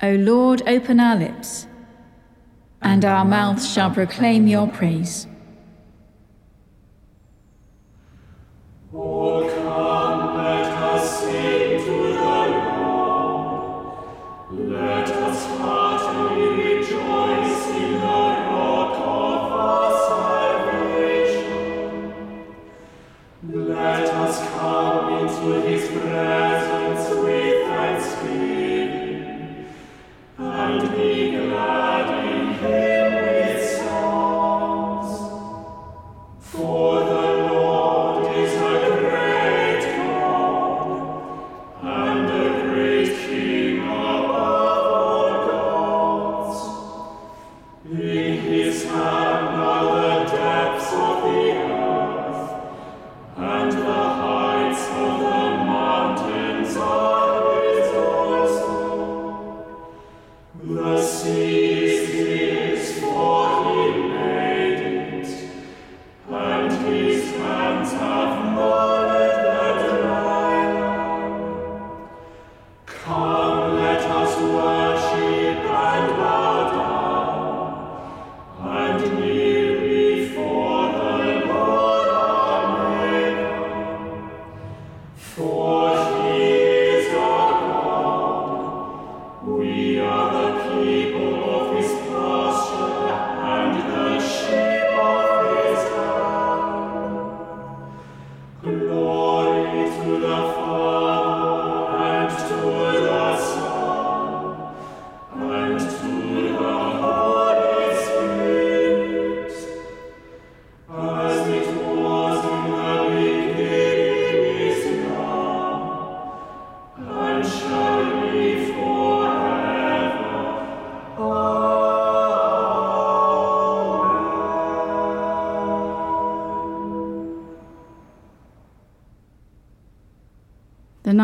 O Lord, open our lips, and our mouths shall proclaim your praise.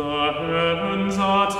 The heavens are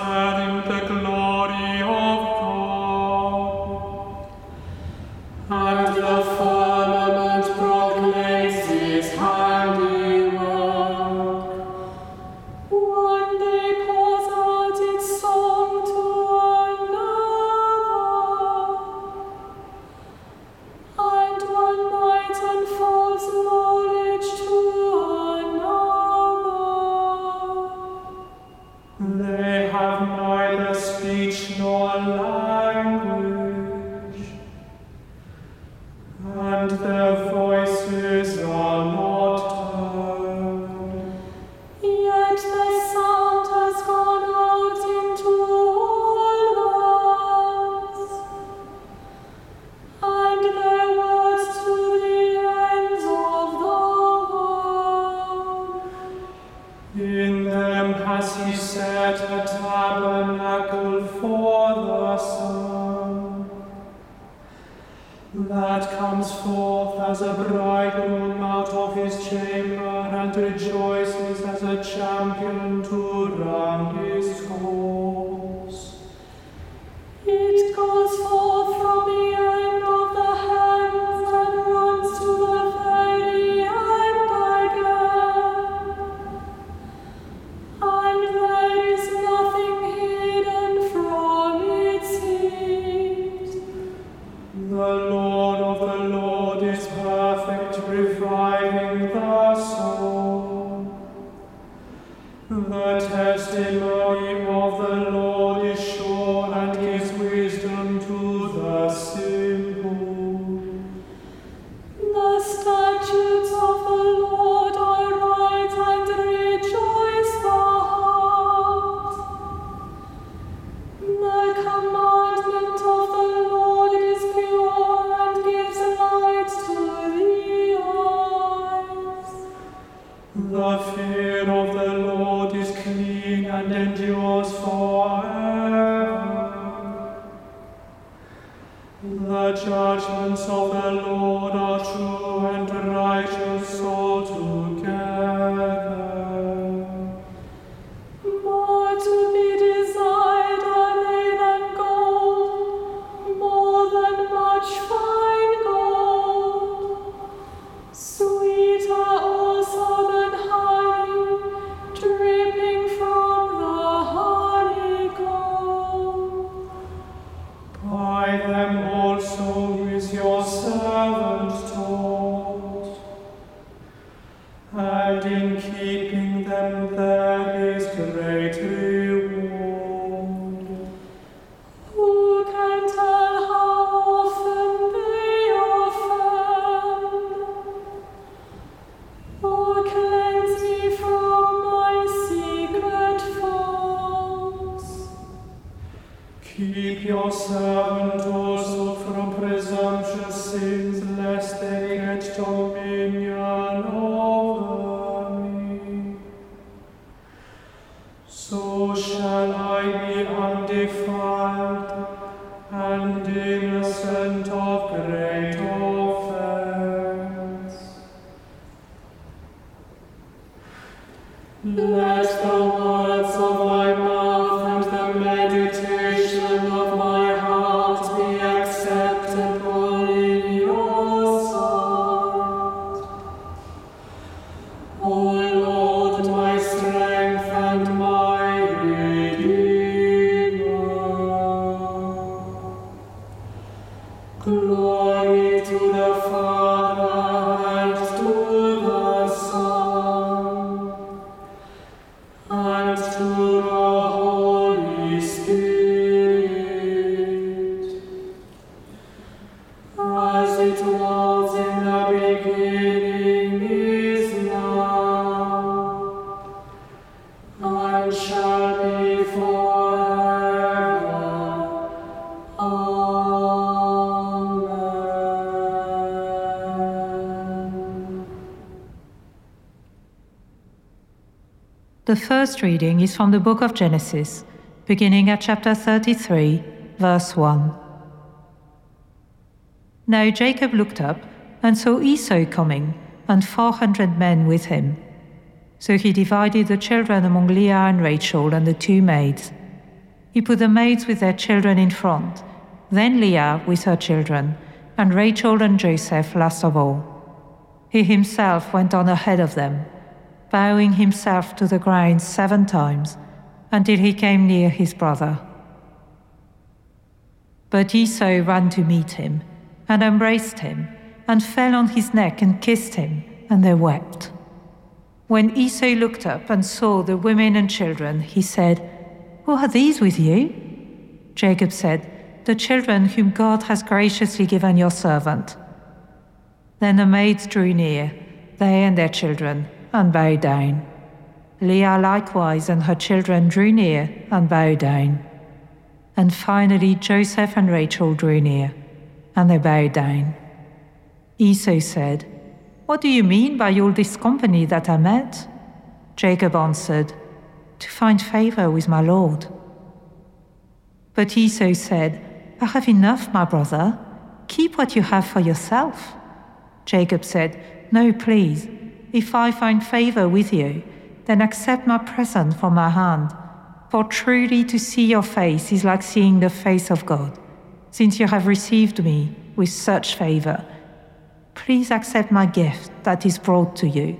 shall I be undefiled The first reading is from the book of Genesis, beginning at chapter 33, verse 1. Now Jacob looked up and saw Esau coming, and four hundred men with him. So he divided the children among Leah and Rachel and the two maids. He put the maids with their children in front, then Leah with her children, and Rachel and Joseph last of all. He himself went on ahead of them, bowing himself to the ground seven times until he came near his brother. But Esau ran to meet him and embraced him and fell on his neck and kissed him, and they wept. When Esau looked up and saw the women and children, he said, Who are these with you? Jacob said, The children whom God has graciously given your servant. Then the maids drew near, they and their children, and bowed down. Leah likewise and her children drew near and bowed down. And finally Joseph and Rachel drew near, and they bowed down. Esau said, What do you mean by all this company that I met? Jacob answered, To find favor with my Lord. But Esau said, I have enough, my brother. Keep what you have for yourself. Jacob said, No, please. If I find favor with you, then accept my present from my hand. For truly to see your face is like seeing the face of God, since you have received me with such favor. Please accept my gift that is brought to you,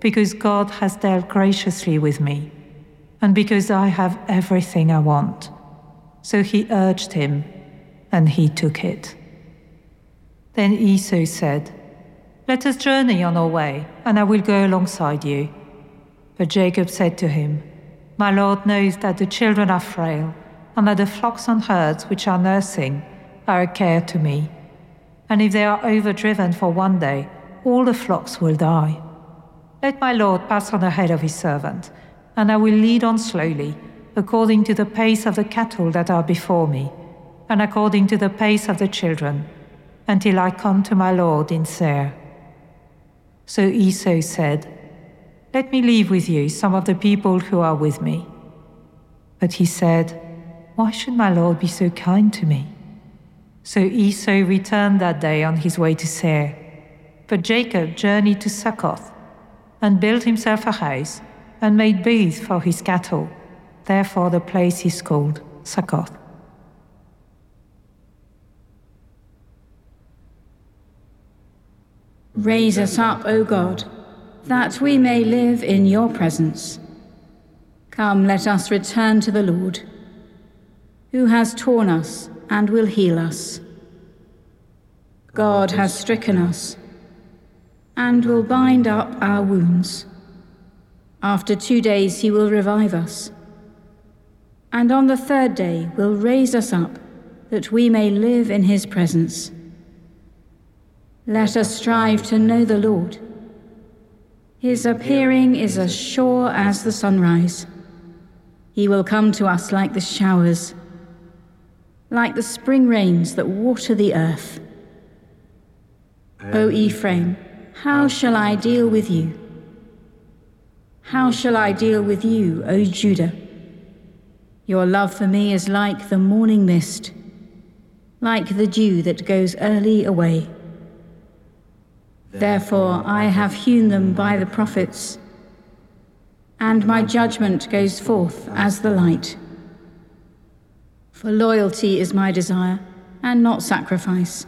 because God has dealt graciously with me, and because I have everything I want. So he urged him, and he took it. Then Esau said, Let us journey on our way, and I will go alongside you. But Jacob said to him, My Lord knows that the children are frail, and that the flocks and herds which are nursing are a care to me. And if they are overdriven for one day, all the flocks will die. Let my Lord pass on ahead of his servant, and I will lead on slowly, according to the pace of the cattle that are before me, and according to the pace of the children, until I come to my Lord in Seir. So Esau said, Let me leave with you some of the people who are with me. But he said, Why should my Lord be so kind to me? So Esau returned that day on his way to Seir. But Jacob journeyed to Succoth and built himself a house and made booths for his cattle. Therefore, the place is called Succoth. Raise us up, O God, that we may live in your presence. Come, let us return to the Lord, who has torn us and will heal us. God has stricken us and will bind up our wounds. After two days, he will revive us. And on the third day, will raise us up that we may live in his presence. Let us strive to know the Lord. His appearing is as sure as the sunrise. He will come to us like the showers, like the spring rains that water the earth. O Ephraim, how shall I deal with you? How shall I deal with you, O Judah? Your love for me is like the morning mist, like the dew that goes early away. Therefore I have hewn them by the prophets, and my judgment goes forth as the light. For loyalty is my desire, and not sacrifice,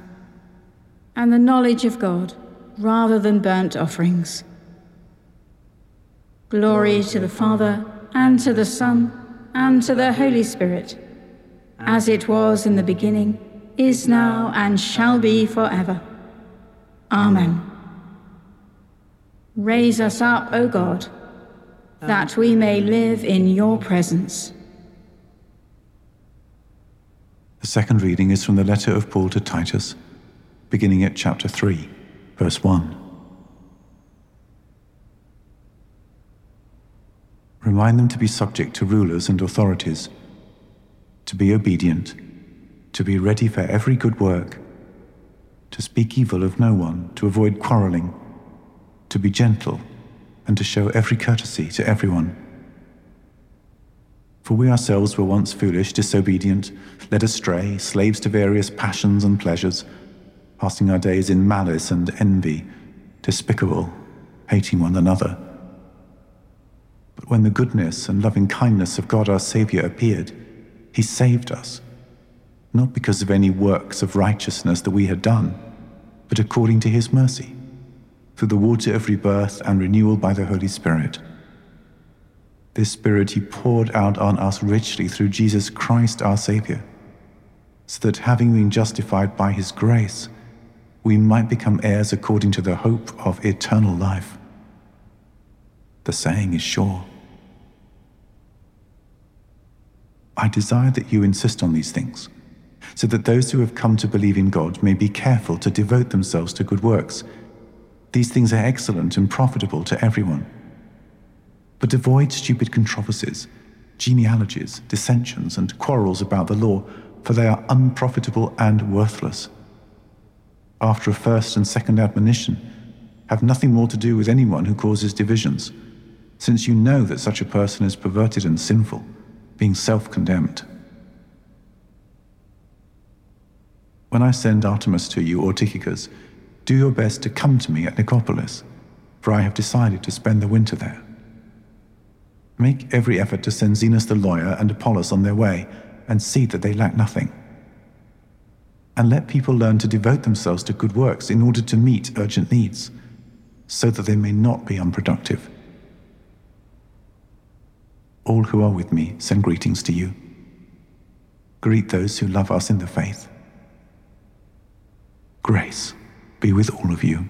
and the knowledge of God rather than burnt offerings. Glory to the Father, and to the Son, and to the Holy Spirit, as it was in the beginning, is now, and shall be forever. Amen. Raise us up, O God, that we may live in your presence. The second reading is from the letter of Paul to Titus, beginning at chapter 3, verse 1. Remind them to be subject to rulers and authorities, to be obedient, to be ready for every good work, to speak evil of no one, to avoid quarreling to be gentle, and to show every courtesy to everyone. For we ourselves were once foolish, disobedient, led astray, slaves to various passions and pleasures, passing our days in malice and envy, despicable, hating one another. But when the goodness and loving kindness of God our Saviour appeared, he saved us, not because of any works of righteousness that we had done, but according to his mercy through the water of rebirth and renewal by the Holy Spirit. This Spirit He poured out on us richly through Jesus Christ our Saviour, so that having been justified by His grace, we might become heirs according to the hope of eternal life. The saying is sure. I desire that you insist on these things, so that those who have come to believe in God may be careful to devote themselves to good works these things are excellent and profitable to everyone. But avoid stupid controversies, genealogies, dissensions, and quarrels about the law, for they are unprofitable and worthless. After a first and second admonition, have nothing more to do with anyone who causes divisions, since you know that such a person is perverted and sinful, being self condemned. When I send Artemas to you or Tychicus, do your best to come to me at Nicopolis, for I have decided to spend the winter there. Make every effort to send Zenas the lawyer and Apollos on their way, and see that they lack nothing. And let people learn to devote themselves to good works in order to meet urgent needs, so that they may not be unproductive. All who are with me send greetings to you. Greet those who love us in the faith. Grace be with all of you.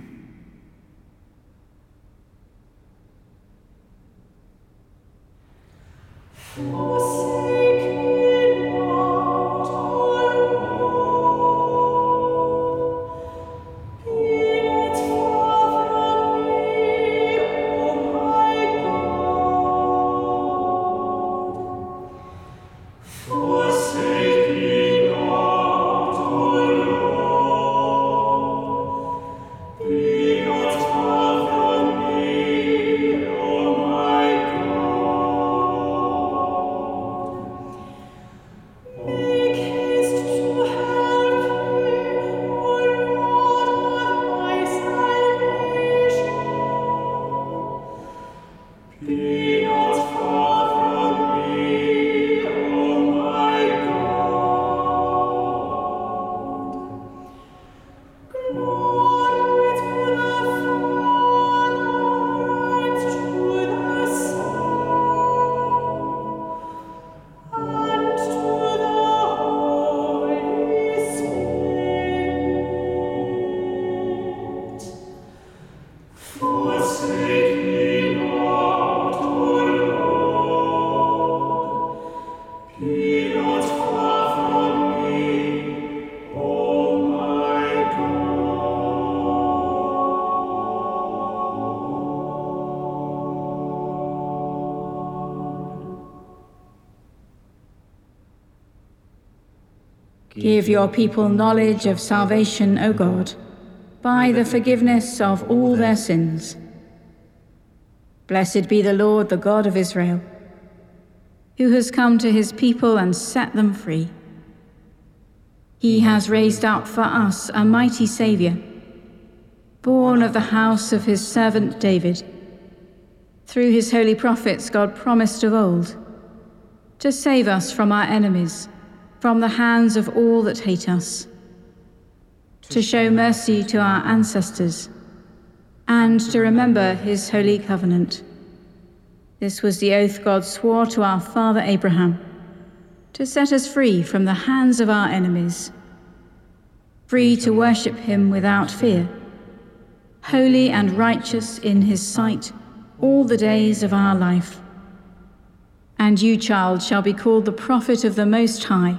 Give your people knowledge of salvation, O God, by the forgiveness of all their sins. Blessed be the Lord, the God of Israel, who has come to his people and set them free. He has raised up for us a mighty Saviour, born of the house of his servant David. Through his holy prophets, God promised of old to save us from our enemies from the hands of all that hate us, to show mercy to our ancestors, and to remember his holy covenant. This was the oath God swore to our father Abraham, to set us free from the hands of our enemies, free to worship him without fear, holy and righteous in his sight all the days of our life. And you, child, shall be called the prophet of the Most High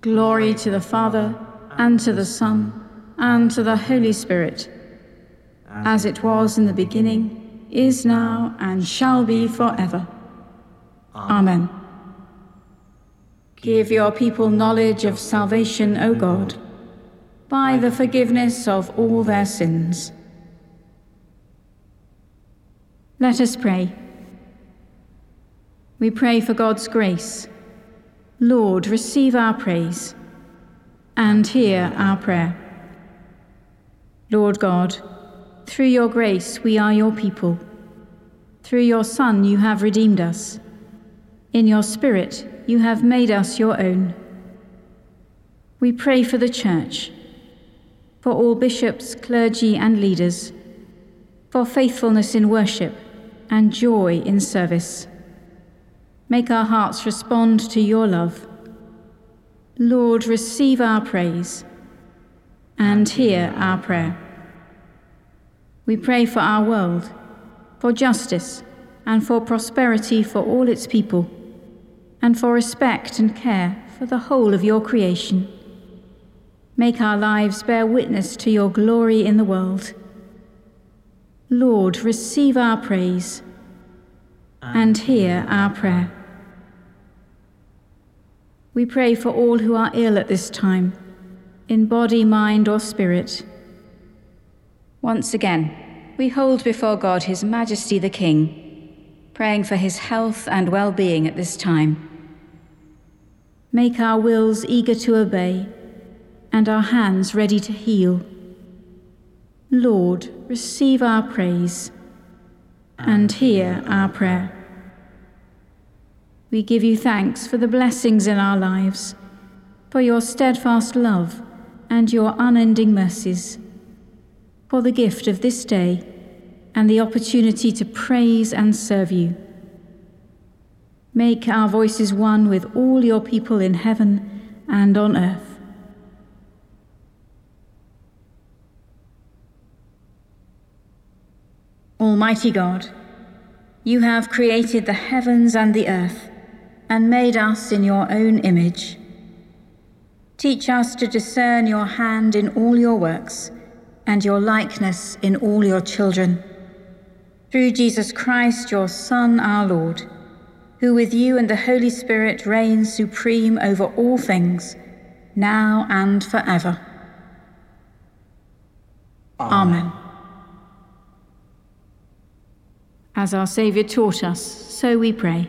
Glory to the Father, and to the Son, and to the Holy Spirit, as it was in the beginning, is now, and shall be forever. Amen. Give your people knowledge of salvation, O God, by the forgiveness of all their sins. Let us pray. We pray for God's grace. Lord, receive our praise and hear our prayer. Lord God, through your grace we are your people. Through your Son you have redeemed us. In your Spirit you have made us your own. We pray for the Church, for all bishops, clergy, and leaders, for faithfulness in worship and joy in service. Make our hearts respond to your love. Lord, receive our praise and hear our prayer. We pray for our world, for justice, and for prosperity for all its people, and for respect and care for the whole of your creation. Make our lives bear witness to your glory in the world. Lord, receive our praise and hear our prayer. We pray for all who are ill at this time, in body, mind, or spirit. Once again, we hold before God His Majesty the King, praying for his health and well being at this time. Make our wills eager to obey and our hands ready to heal. Lord, receive our praise and hear our prayer. We give you thanks for the blessings in our lives, for your steadfast love and your unending mercies, for the gift of this day and the opportunity to praise and serve you. Make our voices one with all your people in heaven and on earth. Almighty God, you have created the heavens and the earth and made us in your own image. Teach us to discern your hand in all your works and your likeness in all your children. Through Jesus Christ, your Son, our Lord, who with you and the Holy Spirit reigns supreme over all things, now and forever. Amen. As our Saviour taught us, so we pray.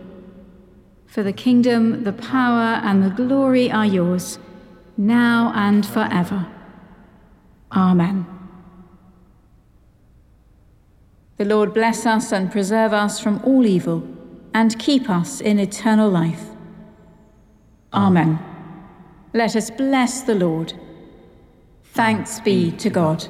For the kingdom, the power, and the glory are yours, now and forever. Amen. The Lord bless us and preserve us from all evil, and keep us in eternal life. Amen. Let us bless the Lord. Thanks be to God.